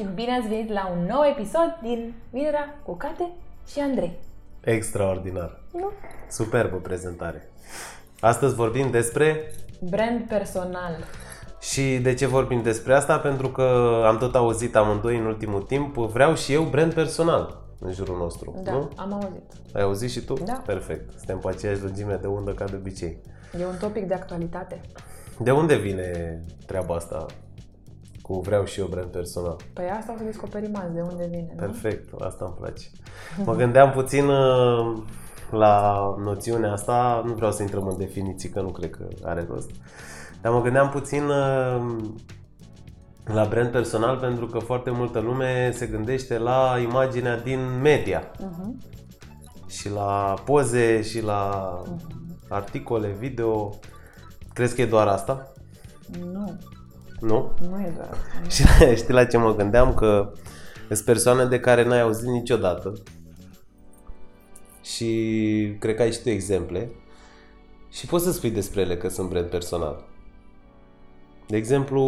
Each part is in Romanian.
și bine ați venit la un nou episod din Vinerea cu Cate și Andrei. Extraordinar. Nu? Superbă prezentare. Astăzi vorbim despre... Brand personal. Și de ce vorbim despre asta? Pentru că am tot auzit amândoi în ultimul timp, vreau și eu brand personal în jurul nostru. Da, Nu? am auzit. Ai auzit și tu? Da. Perfect. Suntem pe aceeași lungime de undă ca de obicei. E un topic de actualitate. De unde vine treaba asta cu vreau și eu brand personal? Păi asta o să descoperim azi, de unde vine, nu? Perfect, asta îmi place. Mă gândeam puțin uh, la noțiunea asta, nu vreau să intrăm în definiții, că nu cred că are rost, dar mă gândeam puțin uh, la brand personal pentru că foarte multă lume se gândește la imaginea din media Mhm. și la poze și la articole, video. Crezi că e doar asta? Nu, Nu? nu e doar asta. Și știi la ce mă gândeam? Că sunt persoane de care n-ai auzit niciodată și cred că ai și tu exemple și poți să spui despre ele că sunt brand personal. De exemplu,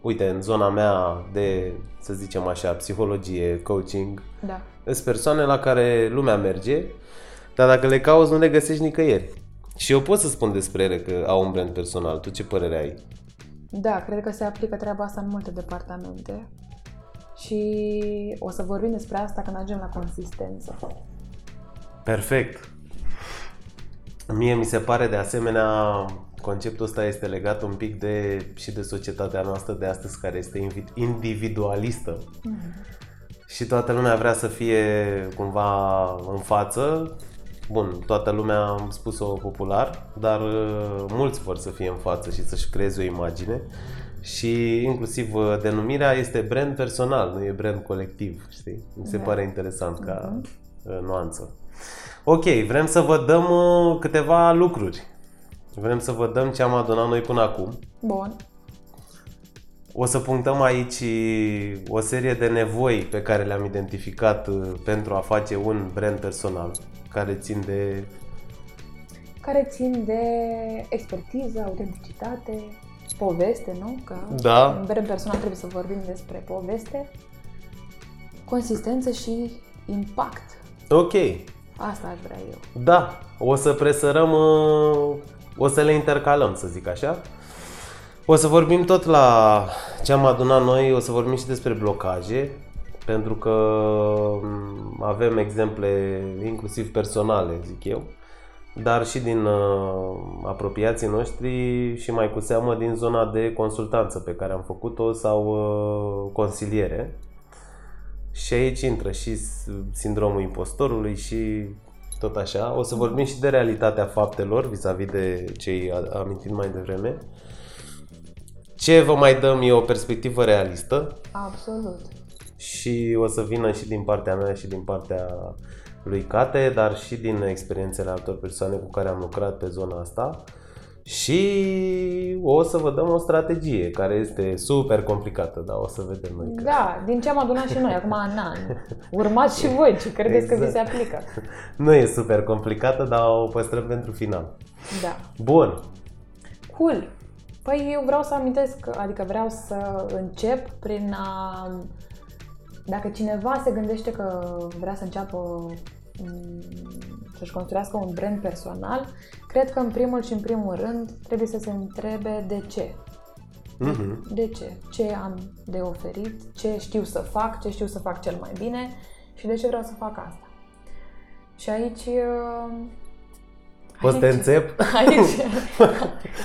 uite, în zona mea de, să zicem așa, psihologie, coaching, Da. sunt persoane la care lumea merge, dar dacă le cauți nu le găsești nicăieri. Și eu pot să spun despre ele că au un brand personal. Tu ce părere ai? Da, cred că se aplică treaba asta în multe departamente. Și o să vorbim despre asta când ajungem la consistență. Perfect. Mie mi se pare de asemenea conceptul ăsta este legat un pic de și de societatea noastră de astăzi care este invi- individualistă și toată lumea vrea să fie cumva în față. Bun, toată lumea am spus-o popular, dar uh, mulți vor să fie în față și să-și creeze o imagine și inclusiv uh, denumirea este brand personal, nu e brand colectiv, știi? Mi se Da. pare interesant ca uh, nuanță. Ok, vrem să vă dăm uh, câteva lucruri. Vrem să vă dăm ce am adunat noi până acum. Bun. O să punctăm aici o serie de nevoi pe care le-am identificat uh, pentru a face un brand personal, care țin de... Care țin de expertiză, autenticitate, poveste, nu? Că Da. în brand personal trebuie să vorbim despre poveste, consistență și impact. Ok, Asta aș vrea eu. da, o să presărăm, uh, o să le intercalăm, să zic așa. O să vorbim tot la ce am adunat noi, o să vorbim și despre blocaje, pentru că mm, avem exemple inclusiv personale, zic eu, dar și din uh, apropiații noștri și mai cu seamă din zona de consultanță pe care am făcut-o sau uh, consiliere. Și aici intră și s- sindromul impostorului și tot așa. O să vorbim și de realitatea faptelor vis-a-vis de ce ai amintit mai devreme. Ce vă mai dăm e o perspectivă realistă Absolut. Și o să vină și din partea mea și din partea lui Cate, dar și din experiențele altor persoane cu care am lucrat pe zona asta. Și o să vă dăm o strategie care este super complicată, dar o să vedem noi. că- Da, din ce am adunat și noi acum în an. Urmați și voi ce credeți că vi se Exact. aplică. Nu e super complicată, dar o păstrăm pentru final. Da. Bun. Cool. Păi eu vreau să amintesc, adică vreau să încep prin a... Dacă cineva se gândește că vrea să înceapă mm, să-și construiască un brand personal, cred că în primul și în primul rând trebuie să se întrebe de ce. Mhm. De ce? Ce am de oferit? Ce știu să fac? Ce știu să fac cel mai bine? Și de ce vreau să fac asta? Și aici... uh, Poți să te înțep? Aici,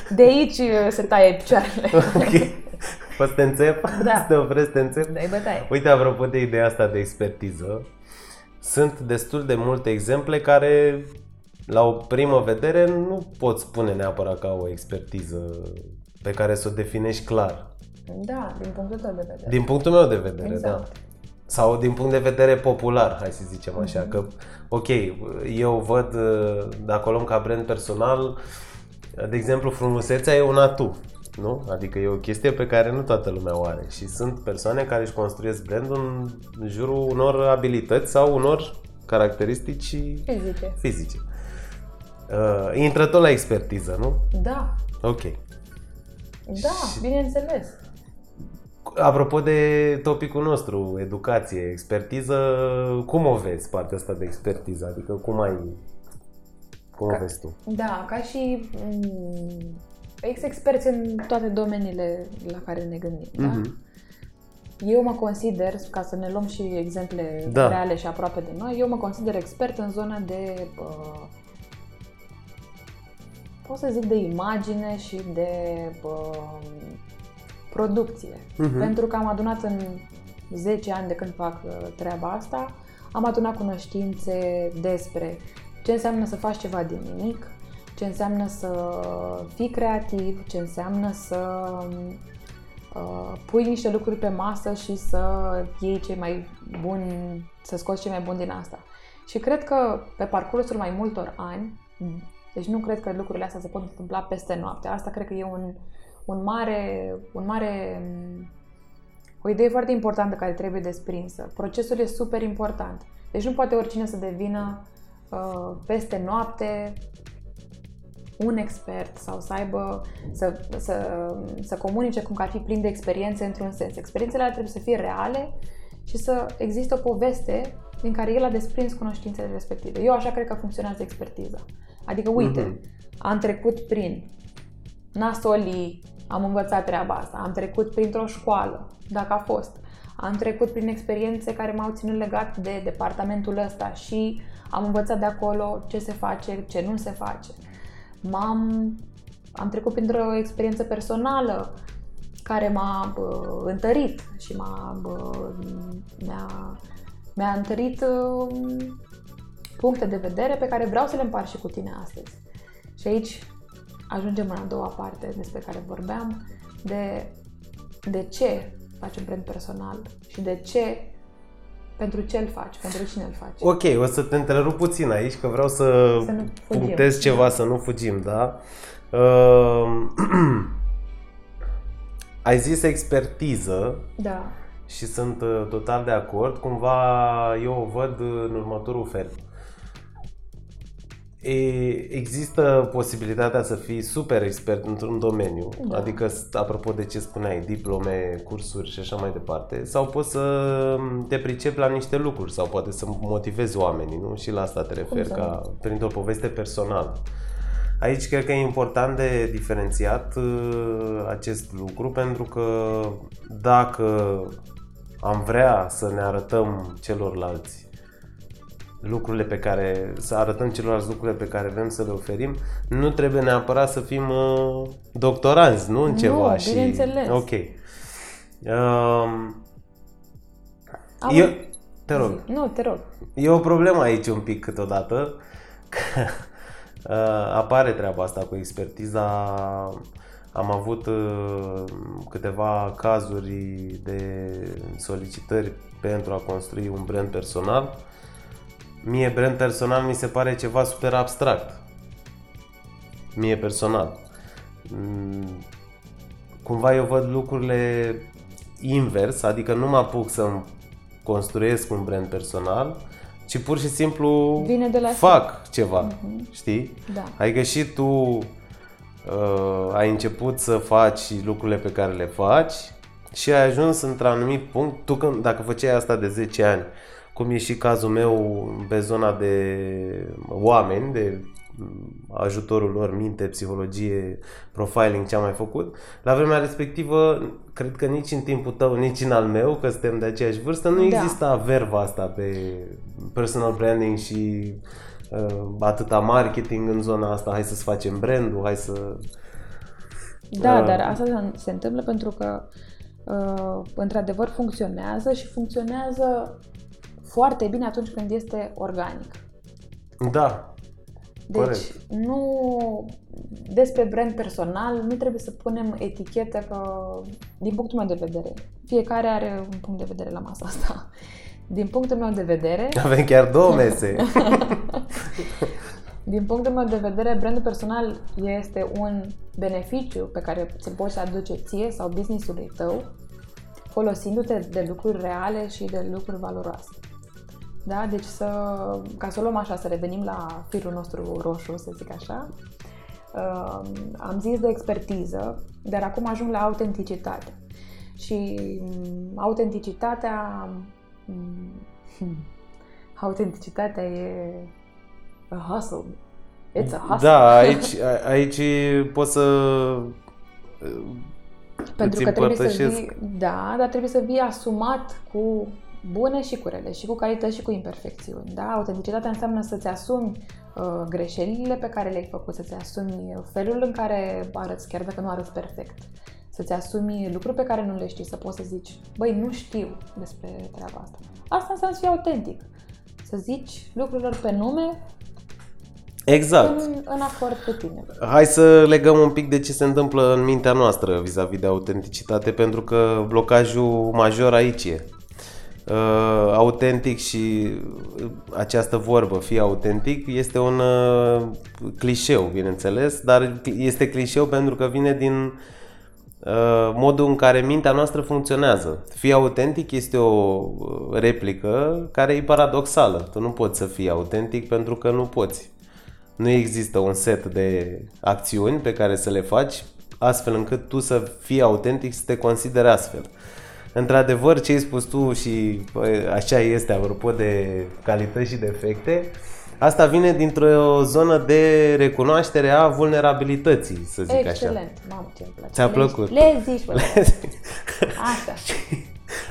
de aici uh, se taie picioarele. Ok. Poți să te înțep? Da. Să te opresc să te înțep? Dai bătaie. Uite, apropo de ideea asta de expertiză, sunt destul de multe exemple care, la o primă vedere, nu pot spune neapărat ca o expertiză pe care să o definești clar. Da, din punctul tău de vedere. Din punctul meu de vedere, Exact. da. Sau din punct de vedere popular, hai să zicem așa, că, ok, eu văd, uh, dacă o luăm ca brand personal, de exemplu, frumusețea e un atu, nu? Adică e o chestie pe care nu toată lumea o are și sunt persoane care își construiesc brandul în jurul unor abilități sau unor caracteristici Fizice. fizice. Uh, intră tot la expertiză, nu? Da, Ok. da, bineînțeles. Apropo de topicul nostru, educație, expertiză, cum o vezi partea asta de expertiză? Adică cum ai... Cum ca, o vezi tu? Da, ca și mm, ex-experți în toate domeniile la care ne gândim, mm-hmm. da? Mhm. Eu mă consider, ca să ne luăm și exemple da. reale și aproape de noi, eu mă consider expert în zona de, uh, pot să zic, de imagine și de uh, producție. Uh-huh. Pentru că am adunat în 10 ani de când fac uh, treaba asta, am adunat cunoștințe despre ce înseamnă să faci ceva din nimic, ce înseamnă să fii creativ, ce înseamnă să uh, pui niște lucruri pe masă și să iei cei mai buni, să scoți cei mai buni din asta. Și cred că pe parcursul mai multor ani, deci nu cred că lucrurile astea se pot întâmpla peste noapte. Asta cred că e un, un mare, un mare, o idee foarte importantă care trebuie desprinsă. Procesul e super important. Deci nu poate oricine să devină uh, peste noapte un expert sau să aibă, să, să, să comunice cum că ar fi plin de experiențe într-un sens. Experiențele alea trebuie să fie reale și să existe o poveste din care el a desprins cunoștințele respective. Eu așa cred că funcționează expertiza. Adică, uite, mm-hmm. am trecut prin nasolii, am învățat treaba asta, am trecut printr-o școală, dacă a fost, am trecut prin experiențe care m-au ținut legat de departamentul ăsta și am învățat de acolo ce se face, ce nu se face. M-am, am trecut printr-o experiență personală care m-a bă, întărit și m-a, bă, mi-a, mi-a întărit bă, puncte de vedere pe care vreau să le împart și cu tine astăzi. Și aici ajungem în a doua parte despre care vorbeam, de, de ce faci un brand personal și de ce pentru ce îl faci, pentru cine îl faci. Ok, o să te întrerup puțin aici, că vreau să, să punctez ceva, să nu fugim, da? Uh, ai zis expertiză. Da. Și sunt uh, total de acord. Cumva eu o văd în următorul fel. Există posibilitatea să fii super expert într-un domeniu, da. adică apropo de ce spuneai, diplome, cursuri și așa mai departe, sau poți să te pricepi la niște lucruri sau poate să motivezi oamenii, nu? Și la asta te referi, ca printr-o poveste personală. Aici cred că e important de diferențiat uh, acest lucru pentru că dacă am vrea să ne arătăm celorlalți lucrurile pe care, să arătăm celorlalți lucrurile pe care vrem să le oferim, nu trebuie neapărat să fim uh, doctoranți, nu în ceva. Nu, și... bineînțeles. Ok. Um, eu, te rog. Nu, te rog. E o problemă aici un pic câteodată, că uh, apare treaba asta cu expertiza. Am avut uh, câteva cazuri de solicitări pentru a construi un brand personal Mie brand personal mi se pare ceva super abstract. Mie personal. Mm, cumva eu văd lucrurile invers, adică nu mă apuc să construiesc un brand personal, ci pur și simplu Vine de la fac ceva, uh-huh. știi? Da. Adică și tu uh, ai început să faci lucrurile pe care le faci și ai ajuns într-un anumit punct, tu când, dacă făceai asta de 10 ani, cum e și cazul meu pe zona de oameni, de ajutorul lor, minte, psihologie, profiling, ce am mai făcut. La vremea respectivă, cred că nici în timpul tău, nici în al meu, că suntem de aceeași vârstă, nu da. exista verva asta pe personal branding și uh, atâta marketing în zona asta, hai să-ți facem brandul, hai să... Da, uh, dar asta se întâmplă pentru că uh, într-adevăr funcționează și funcționează foarte bine atunci când este organic. Da. Deci, corect. nu despre brand personal, nu trebuie să punem etichetă că, din punctul meu de vedere, fiecare are un punct de vedere la masa asta. Din punctul meu de vedere... Avem chiar două mese. din punctul meu de vedere, brandul personal este un beneficiu pe care ți-l poți aduce ție sau business-ului tău folosindu-te de lucruri reale și de lucruri valoroase. Da? Deci să, ca să o luăm așa, să revenim la firul nostru roșu, să zic așa, uh, am zis de expertiză, dar acum ajung la autenticitate. Și mm, autenticitatea mm, autenticitatea e a hustle. It's a hustle. Da, aici, a- aici poți să Pentru îți că trebuie să împărtășesc. vii, da, dar trebuie să vii asumat cu bune și cu rele, și cu calități și cu imperfecțiuni. Da? Autenticitatea înseamnă să-ți asumi uh, greșelile pe care le-ai făcut, să-ți asumi felul în care arăți, chiar dacă nu arăți perfect. Să-ți asumi lucruri pe care nu le știi, să poți să zici, băi, nu știu despre treaba asta. Asta înseamnă să fii autentic. Să zici lucrurilor pe nume Exact. în, în acord cu tine. Hai să legăm un pic de ce se întâmplă în mintea noastră vis-a-vis de autenticitate, pentru că blocajul major aici e. Uh, autentic și uh, această vorbă, fi autentic, este un uh, clișeu, bineînțeles, dar este clișeu pentru că vine din uh, modul în care mintea noastră funcționează. Fi autentic este o uh, replică care e paradoxală. Tu nu poți să fii autentic pentru că nu poți. Nu există un set de acțiuni pe care să le faci astfel încât tu să fii autentic, să te consideri astfel. Într-adevăr, ce ai spus tu și bă, așa este, apropo de calități și defecte, asta vine dintr-o zonă de recunoaștere a vulnerabilității, să zic așa. Excelent. Mamă, ce îmi place. Ți-a Le- plăcut? Le zici, bă. Așa.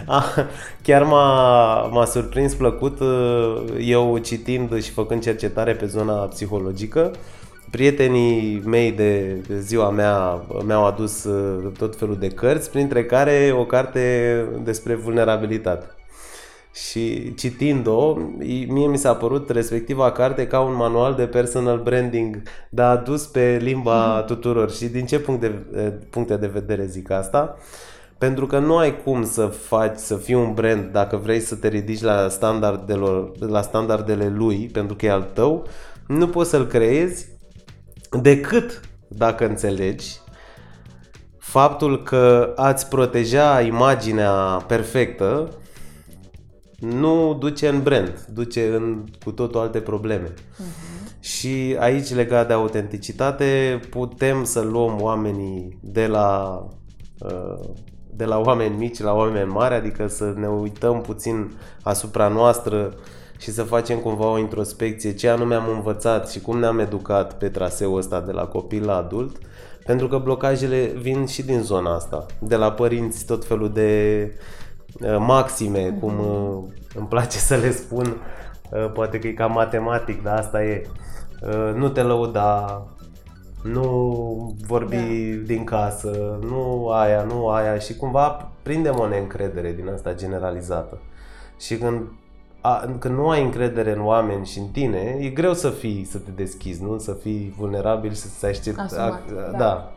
Ah, chiar m-a, m-a surprins plăcut uh, eu citind și făcând cercetare pe zona psihologică. Prietenii mei de de ziua mea mi-au adus uh, tot felul de cărți, printre care o carte despre vulnerabilitate. Și citind-o, i- mie mi s-a părut respectiva carte ca un manual de personal branding, dar adus pe limba tuturor. Și din ce punct de, eh, puncte de vedere zic asta? Pentru că nu ai cum să faci, să fii un brand dacă vrei să te ridici la, standardelor, la standardele lui, pentru că e al tău, nu poți să-l creezi decât dacă înțelegi faptul că ați proteja imaginea perfectă nu duce în brand, duce în cu totul alte probleme. Și aici, legat de autenticitate, putem să luăm oamenii de la, uh, de la oameni mici la oameni mari, adică să ne uităm puțin asupra noastră și să facem cumva o introspecție, ce anume am învățat și cum ne-am educat pe traseul ăsta de la copil la adult, pentru că blocajele vin și din zona asta, de la părinți tot felul de uh, maxime, cum uh, îmi place să le spun, uh, poate că e ca matematic, dar asta e. Uh, Nu te lăuda, nu vorbi da. din casă, nu aia, nu aia și cumva prindem o neîncredere din asta generalizată. Și când, a, când nu ai încredere în oameni și în tine, e greu să fii, să te deschizi, nu? Să fii vulnerabil și să aștepți. Asumat, a- da. da.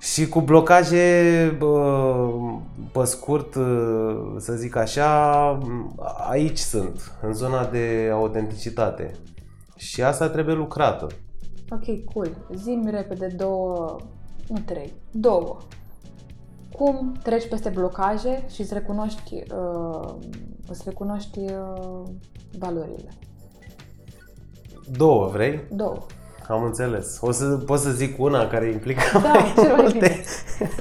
Și cu blocaje, bă, pe scurt, să zic așa, aici sunt, în zona de autenticitate. Și asta trebuie lucrată. Ok, cool. Zi-mi repede două, nu trei, două. Cum treci peste blocaje și îți recunoști, uh, îți recunoști uh, valorile? Două, vrei? Două. Am înțeles. O să pot să zic una care implică Da, mai cel mai multe. bine.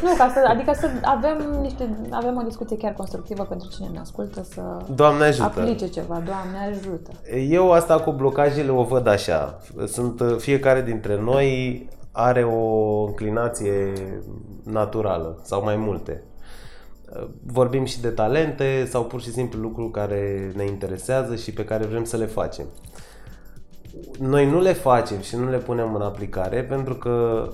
Nu, ca să, adică să avem niște, avem o discuție chiar constructivă pentru cine ne ascultă să Doamne ajută. aplice ceva. Doamne ajută. Eu asta cu blocajele o văd așa. Sunt fiecare dintre noi are o înclinație naturală sau mai multe. Vorbim și de talente sau pur și simplu lucruri care ne interesează și pe care vrem să le facem. Noi nu le facem și nu le punem în aplicare pentru că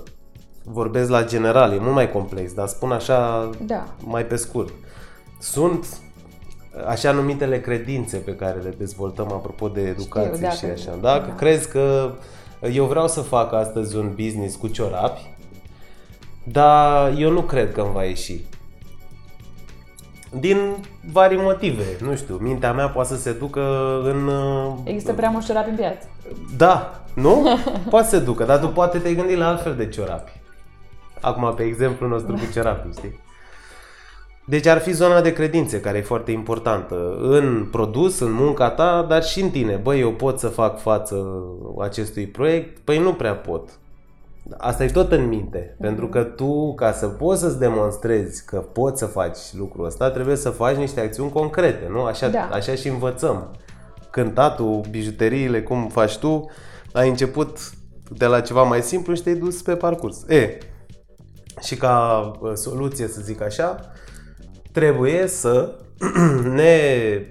vorbesc la general, e mult mai complex, dar spun așa Da. mai pe scurt. Sunt așa numitele credințe pe care le dezvoltăm apropo de educație dacă- și așa. Dacă da. crezi că eu vreau să fac astăzi un business cu ciorapi, dar eu nu cred că îmi va ieși. Din vari motive, nu știu, mintea mea poate să se ducă în... uh, Există prea mulți ciorapi în piață. Da, nu? Poate să se ducă, dar tu poate te gândi la altfel de ciorapi. Acum, pe exemplu nostru cu ciorapii, știi? Deci ar fi zona de credințe, care e foarte importantă în produs, în munca ta, dar și în tine. Băi, eu pot să fac față acestui proiect? Păi nu prea pot. Asta e tot în minte, mm-hmm. pentru că tu, ca să poți să-ți demonstrezi că poți să faci lucrul ăsta, trebuie să faci niște acțiuni concrete, nu? Așa, da. așa și învățăm. Cântatul, bijuteriile, cum faci tu, ai început de la ceva mai simplu și te-ai dus pe parcurs. E, și ca uh, soluție, să zic așa, trebuie să ne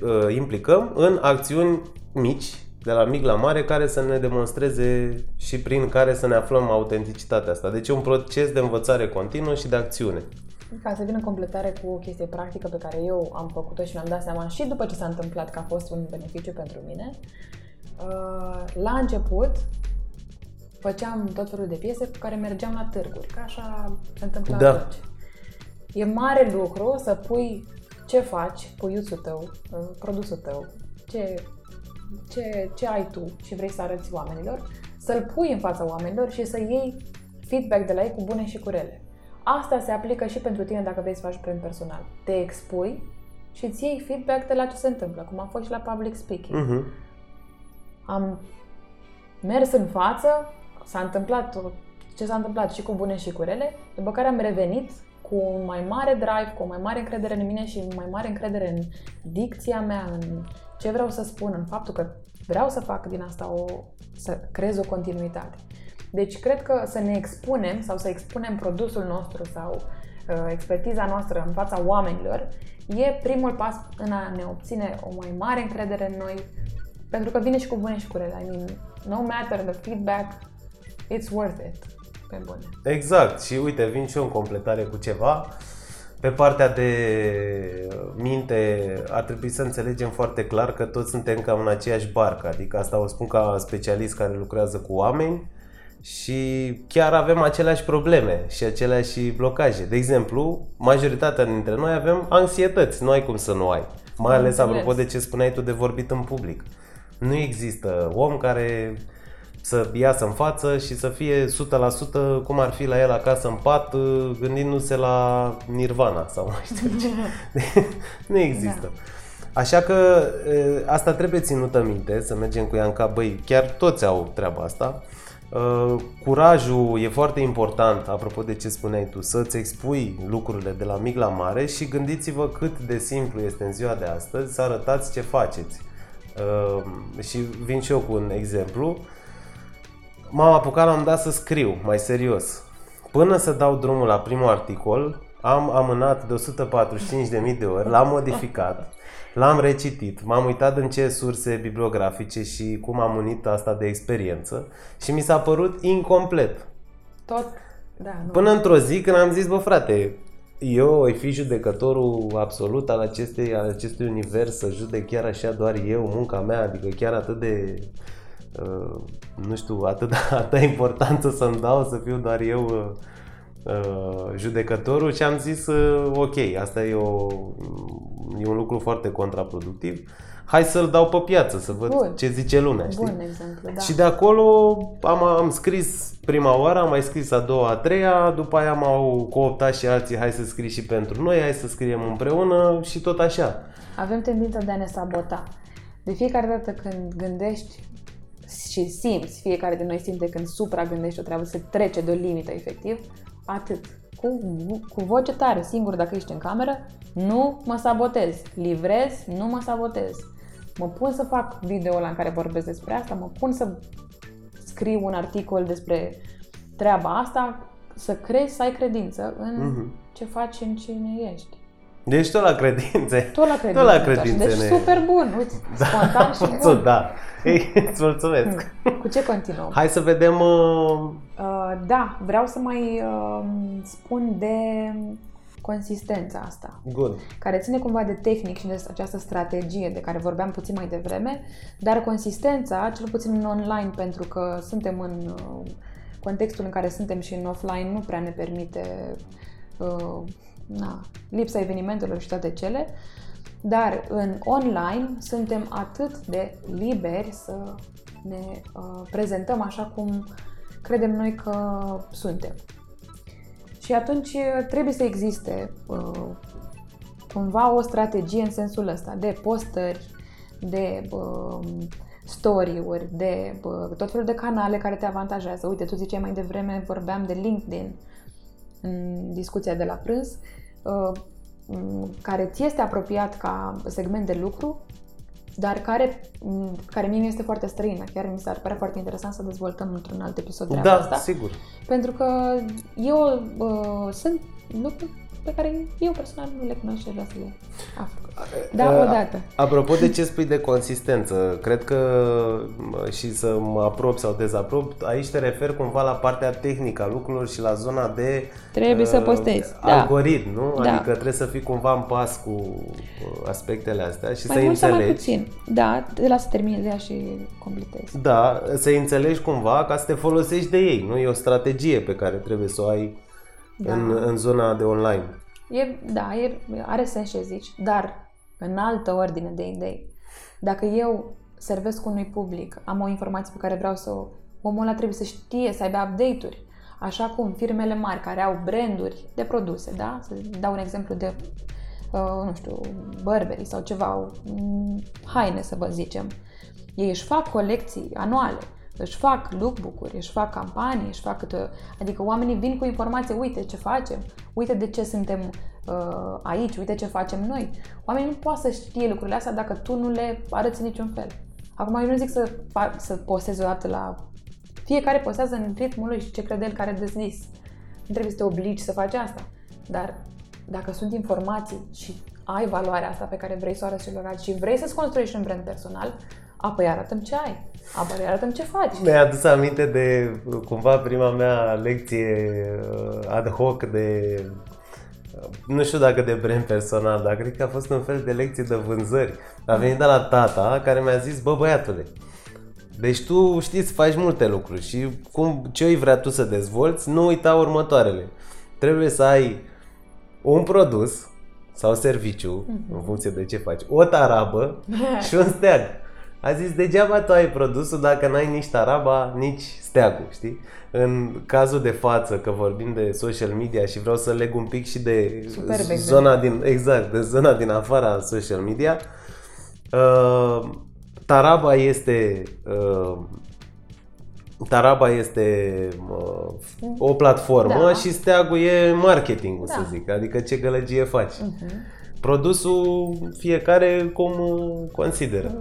uh, implicăm în acțiuni mici, de la mic la mare, care să ne demonstreze și prin care să ne aflăm autenticitatea asta. Deci e un proces de învățare continuă și de acțiune. Ca să vină completare cu o chestie practică pe care eu am făcut-o și mi-am dat seama și după ce s-a întâmplat că a fost un beneficiu pentru mine, uh, la început făceam tot felul de piese cu care mergeam la târguri, că așa se întâmplă da. atunci. E mare lucru să pui ce faci, puiuțul tău, uh, produsul tău, ce, ce, ce ai tu și vrei să arăți oamenilor, să-l pui în fața oamenilor și să iei feedback de la ei cu bune și cu rele. Asta se aplică și pentru tine dacă vrei să faci brand personal. Te expui și îți iei feedback de la ce se întâmplă, cum a fost și la public speaking. Uh-huh. Am mers în față, s-a întâmplat ce s-a întâmplat și cu bune și cu rele, după care am revenit cu un mai mare drive, cu o mai mare încredere în mine și mai mare încredere în dicția mea, în ce vreau să spun, în faptul că vreau să fac din asta o, să creez o continuitate. Deci cred că să ne expunem sau să expunem produsul nostru sau uh, expertiza noastră în fața oamenilor e primul pas în a ne obține o mai mare încredere în noi, pentru că vine și cu bune și cu rele. I mean, no matter the feedback, it's worth it. Pe bune. Exact. Și uite, vin și eu în completare cu ceva. Pe partea de minte ar trebui să înțelegem foarte clar că toți suntem cam în aceeași barcă. Adică asta o spun ca specialist care lucrează cu oameni și chiar avem aceleași probleme și aceleași blocaje. De exemplu, majoritatea dintre noi avem anxietăți, nu ai cum să nu ai. Mai ales apropo de ce spuneai tu de vorbit în public. Nu există om care să iasă în față și să fie 100% cum ar fi la el acasă în pat, gândindu-se la Nirvana sau mai știu ce. nu există. Da. Așa că asta trebuie ținută minte, să mergem cu ea în cap, băi, chiar toți au treaba asta. Curajul e foarte important, apropo de ce spuneai tu, să-ți expui lucrurile de la mic la mare și gândiți-vă cât de simplu este în ziua de astăzi să arătați ce faceți. Și vin și eu cu un exemplu m-am apucat la un dat să scriu, mai serios. Până să dau drumul la primul articol, am amânat de 145.000 de ori, l-am modificat, l-am recitit, m-am uitat în ce surse bibliografice și cum am unit asta de experiență și mi s-a părut incomplet. Tot? Da, nu. Până într-o zi când am zis, bă frate, eu voi fi judecătorul absolut al acestei, al acestui univers, să judec chiar așa doar eu, munca mea, adică chiar atât de Uh, nu știu, atât, atât importanță să-mi dau să fiu doar eu uh, uh, judecătorul și am zis uh, ok, asta e, o, e un lucru foarte contraproductiv. Hai să-l dau pe piață, să văd Bun. ce zice lumea. Știi? Bun exemplu, da. Și de acolo am, am scris prima oară, am mai scris a doua, a treia, după aia m-au cooptat și alții, hai să scrii și pentru noi, hai să scriem împreună și tot așa. Avem tendința de a ne sabota. De fiecare dată când gândești și simți, fiecare din noi simte când supra-gândești o treabă, se trece de o limită efectiv, atât. Cu, cu voce tare, singur dacă ești în cameră, nu mă sabotez. Livrez, nu mă sabotez. Mă pun să fac video la în care vorbesc despre asta, mă pun să scriu un articol despre treaba asta, să crezi, să ai credință în uh-huh. ce faci, în cine ești. Deci tot la credințe. Tot la credințe. Tot la credințe. Deci ne... super bun. Uite, da. spontan și bun. Da. Ei, îți mulțumesc. Hmm. Cu ce continuăm? Hai să vedem... Uh... Uh, da, vreau să mai uh, spun de consistența asta. Good. Care ține cumva de tehnic și de această strategie de care vorbeam puțin mai devreme, dar consistența, cel puțin în online, pentru că suntem în uh, contextul în care suntem și în offline, nu prea ne permite uh, na, lipsa evenimentelor și toate cele, dar în online suntem atât de liberi să ne uh, prezentăm așa cum credem noi că suntem. Și atunci uh, trebuie să existe uh, cumva o strategie în sensul ăsta de postări, de uh, story-uri, de bă, tot felul de canale care te avantajează. Uite, tu ziceai mai devreme, vorbeam de LinkedIn în discuția de la prânz, uh, m, care ți este apropiat ca segment de lucru, dar care, m, care mie mi este foarte străină. Chiar mi s-ar părea foarte interesant să dezvoltăm într-un alt episod treaba Da, asta. sigur. Pentru că eu uh, sunt lucruri pe care eu personal nu le cunosc și aș vrea să le aflu. Da, Uh, odată. Apropo de ce spui de consistență, cred că mă, și să mă aprob sau dezaprob, aici te referi cumva la partea tehnică a lucrurilor și la zona de Trebuie să postezi, da. algoritm, nu? Da. Adică trebuie să fii cumva în pas cu uh, aspectele astea și Mai să mult sau mai înțelegi. puțin. Da, te las să termin ideea și completez. Da, să înțelegi cumva ca să te folosești de ei, nu? E o strategie pe care trebuie să o ai Da. în, în zona de online. E, da, e, are sens ce zici, dar în altă ordine de idei. Dacă eu servesc unui public, am o informație pe care vreau să o... Omul ăla trebuie să știe, să aibă update-uri. Așa cum firmele mari care au branduri de produse, da? Să dau un exemplu de, uh, nu știu, Burberry sau ceva, mm, haine să vă zicem. Ei își fac colecții anuale, își fac lookbook-uri, își fac campanii, își fac câte... Adică oamenii vin cu informație, uite ce facem, uite de ce suntem uh, aici, uite ce facem noi. Oamenii nu poate să știe lucrurile astea dacă tu nu le arăți în niciun fel. Acum eu nu zic să, fa- să postezi odată la... Fiecare postează în ritmul lui și ce crede el care de zis. Nu trebuie să te obligi să faci asta. Dar dacă sunt informații și ai valoarea asta pe care vrei să o arăți celorlalți și vrei să-ți construiești un brand personal, apoi arătăm ce ai. Apoi arătăm ce faci. Mi-a adus aminte de cumva prima mea lecție uh, ad hoc de uh, nu știu dacă de brand personal, dar cred că a fost un fel de lecție de vânzări. A venit de la tata care mi-a zis, bă băiatule, deci tu știți să faci multe lucruri și cum, ce îi vrea tu să dezvolți, nu uita următoarele. Trebuie să ai un produs sau serviciu, în funcție de ce faci, o tarabă și un steag. A zis, degeaba tu ai produsul dacă n-ai nici taraba, nici steagul, știi? În cazul de față, că vorbim de social media și vreau să leg un pic și de Superb exemplu. zona din, exact, de zona din afara social media, uh, taraba este uh, Taraba este uh, o platformă Da. și steagul e marketingul, Da. să zic, adică ce gălăgie faci. Mhm. Produsul fiecare cum uh, consideră.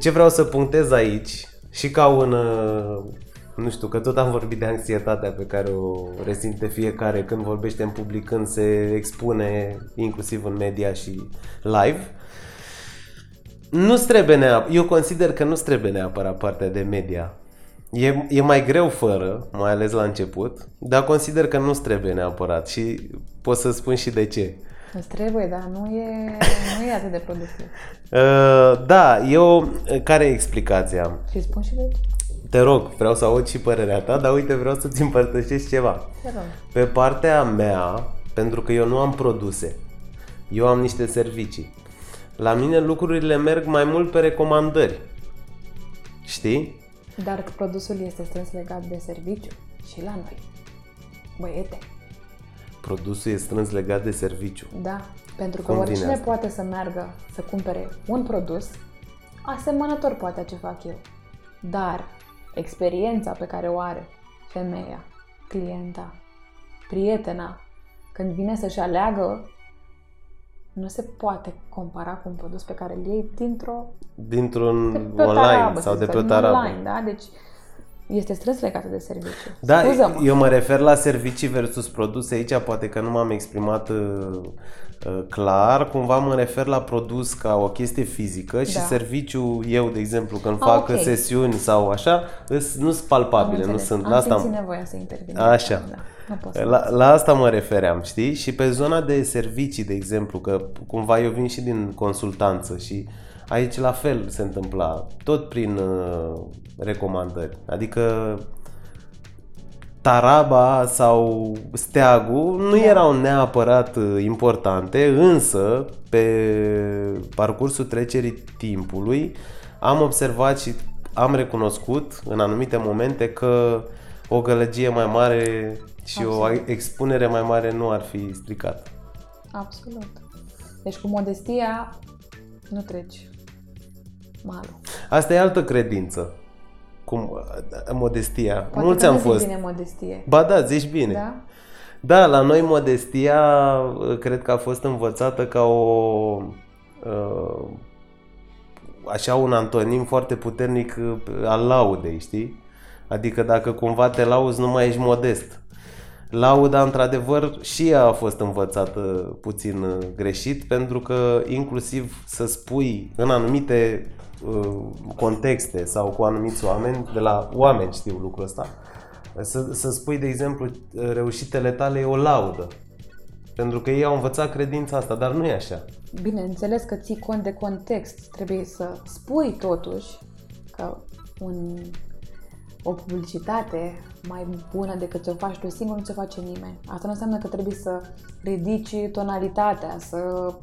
Ce vreau să punctez aici și ca un uh, nu știu, că tot am vorbit de anxietatea pe care o resimte fiecare când vorbește în public, când se expune inclusiv în media și live. Nu trebuie neapărat, eu consider că nu trebuie neapărat partea de media. E, e mai greu fără, mai ales la început, dar consider că nu trebuie neapărat și pot să spun și de ce. Îți trebuie, dar nu e, nu e atât de productiv. Uh, da, eu, care e explicația? Și spun și de ce. Te rog, vreau să aud și părerea ta, dar uite, vreau să-ți împărtășesc ceva. Te rog. Pe partea mea, pentru că eu nu am produse, eu am niște servicii. La mine lucrurile merg mai mult pe recomandări. Știi? Dar produsul este strâns legat de serviciu și la noi. Băiete, Produsul e strâns legat de serviciu. da, pentru că Cum vine oricine asta? poate să meargă să cumpere un produs, asemănător poate a ce fac eu. Dar experiența pe care o are femeia, clienta, prietena, când vine să-și aleagă, nu se poate compara cu un produs pe care îl iei dintr-o Dintr-un de pe o online tarabă, sau să de pe o zicem, tarabă. online, da? Deci este strâns legată de serviciu. Da, Scuză-mă. eu mă refer la servicii versus produse aici, poate că nu m-am exprimat uh, uh, clar, cumva mă refer la produs ca o chestie fizică și Da. serviciu, eu de exemplu, când Ah, fac ok. sesiuni sau așa, îs- nu sunt Am palpabile, nu înțeles. sunt. Am La asta, simțit nevoia să intervin. Așa. Da, nu pot să la, la asta mă refeream, știi? Și pe zona de servicii, de exemplu, că cumva eu vin și din consultanță și aici la fel se întâmpla, tot prin uh, recomandări. Adică taraba sau steagul nu erau neapărat uh, importante, însă pe parcursul trecerii timpului am observat și am recunoscut în anumite momente că o gălăgie mai mare și o Absolut. expunere mai mare nu ar fi stricat. Absolut. Deci cu modestia nu treci. Malul. Asta e altă credință. Cum, modestia. Poate Mulți că am nu zic fost. bine modestie. Ba da, zici bine. Da? Da, la noi modestia uh, cred că a fost învățată ca o uh, așa un antonim foarte puternic uh, al laudei, știi? Adică dacă cumva te lauzi, nu mai ești modest. Lauda, într-adevăr, și ea a fost învățată puțin uh, greșit, pentru că inclusiv să spui în anumite uh, contexte sau cu anumiți oameni, de la oameni știu lucrul ăsta, să, să spui, de exemplu, reușitele tale e o laudă. Pentru că ei au învățat credința asta, dar nu e așa. Bineînțeles că ții cont de context. Trebuie să spui totuși că un, o publicitate mai bună decât ce o faci tu singur nu ți face nimeni. Asta nu înseamnă că trebuie să ridici tonalitatea, să uh,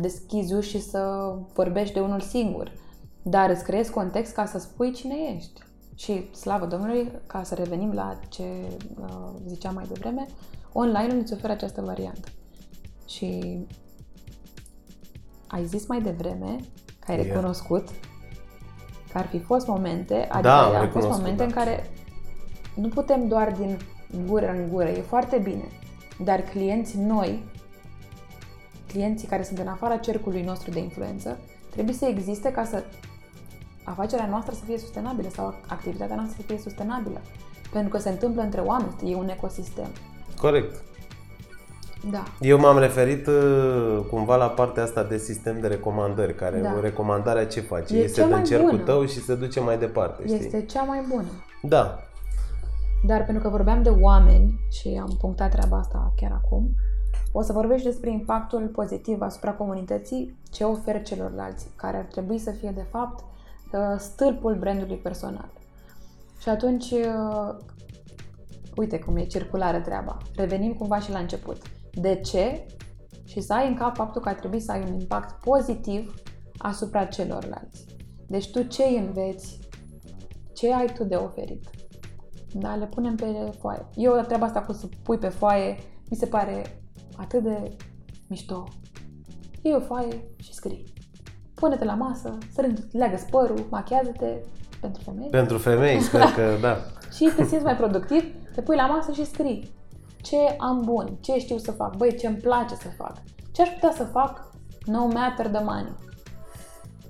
deschizi uși și să vorbești de unul singur. Dar îți creezi context ca să spui cine ești. Și slavă Domnului, ca să revenim la ce uh, ziceam mai devreme, online-ul îți oferă această variantă. Și ai zis mai devreme că ai Yeah. recunoscut că ar fi fost momente, adică Da, am au fost recunoscut, momente da. în care nu putem doar din gură în gură, e foarte bine, dar clienții noi, clienții care sunt în afara cercului nostru de influență, trebuie să existe ca să afacerea noastră să fie sustenabilă sau activitatea noastră să fie sustenabilă. Pentru că se întâmplă între oameni, e un ecosistem. Corect. Da. Eu m-am referit uh, cumva la partea asta de sistem de recomandări, care Da. o recomandare ce face? E este cea din mai cercul bună. tău și se duce mai departe, știi? Este cea mai bună. Da, Dar pentru că vorbeam de oameni și am punctat treaba asta chiar acum, o să vorbești despre impactul pozitiv asupra comunității ce ofer celorlalți, care ar trebui să fie, de fapt, uh, stâlpul brandului personal. Și atunci, uh, uite cum e circulară treaba. Revenim cumva și la început. De ce? Și să ai în cap faptul că ar trebui să ai un impact pozitiv asupra celorlalți. Deci tu ce îi înveți? Ce ai tu de oferit? Da, le punem pe foaie. Eu treaba asta cu să pui pe foaie mi se pare atât de mișto. Iei o foaie și scrii. Pune-te la masă, strângi, leagă părul, machează-te pentru femei pentru femei sper că da. și te simți mai productiv, te pui la masă și scrii. Ce am bun, ce știu să fac, băi, ce îmi place să fac, ce aș putea să fac, no matter the money.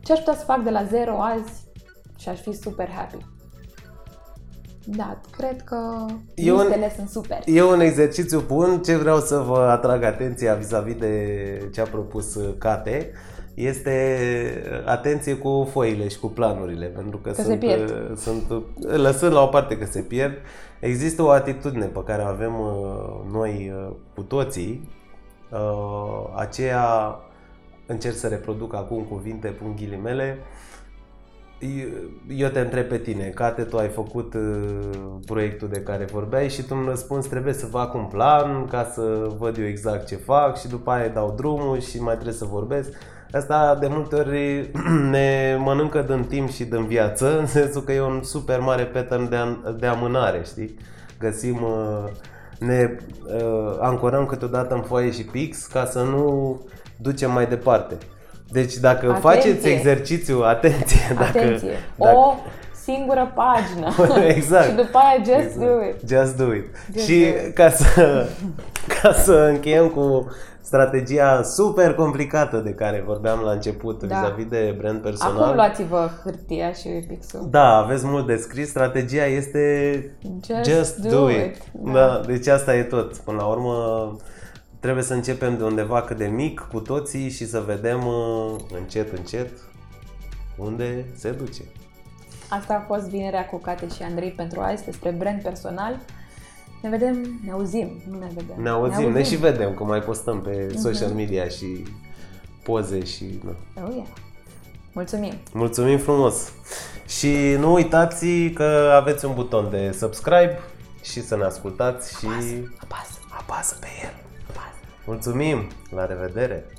Ce aș putea să fac de la zero azi și aș fi super happy. Da, cred că E un- listele sunt super. E un exercițiu bun. Ce vreau să vă atrag atenția vis-a-vis de ce a propus uh, Cate este uh, atenție cu foile și cu planurile, pentru că, Că se sunt, pierd. uh, sunt, uh, lăsând la o parte că se pierd, există o atitudine pe care o avem uh, noi uh, cu toții, uh, aceea încerc să reproduc acum cuvinte, pun ghilimele, eu te întreb pe tine, Cate, tu ai făcut uh, proiectul de care vorbeai și tu îmi răspunzi, trebuie să fac un plan ca să văd eu exact ce fac și după aia dau drumul și mai trebuie să vorbesc. Asta de multe ori ne mănâncă din timp și din viață, în sensul că e un super mare pattern de, an- de amânare, știi? Găsim, uh, ne uh, ancorăm câteodată în foaie și pix ca să nu ducem mai departe. Deci dacă Atenție! faceți exercițiu, atenție, dacă, Atenție, dacă, o singură pagină. Exact. și după aia just Exact. do it. Just do it. Just și do it. ca să, ca să încheiem cu strategia super complicată de care vorbeam la început Da. vis-a-vis de brand personal. Acum luați-vă hârtia și pixul. Da, aveți mult de scris. Strategia este Just just do do, it. it. Da. Da. deci asta e tot. Până la urmă trebuie să începem de undeva cât de mic cu toții și să vedem uh, încet, încet unde se duce. Asta a fost vinerea cu Cate și Andrei pentru azi despre brand personal. Ne vedem, ne auzim, nu ne vedem. Ne auzim, ne, și vedem, că mai postăm pe social media și poze și... Na. Oh, yeah. Mulțumim! Mulțumim frumos! Și nu uitați că aveți un buton de subscribe și să ne ascultați și Apasă! apasă pe el. Apasă! Mulțumim! La revedere!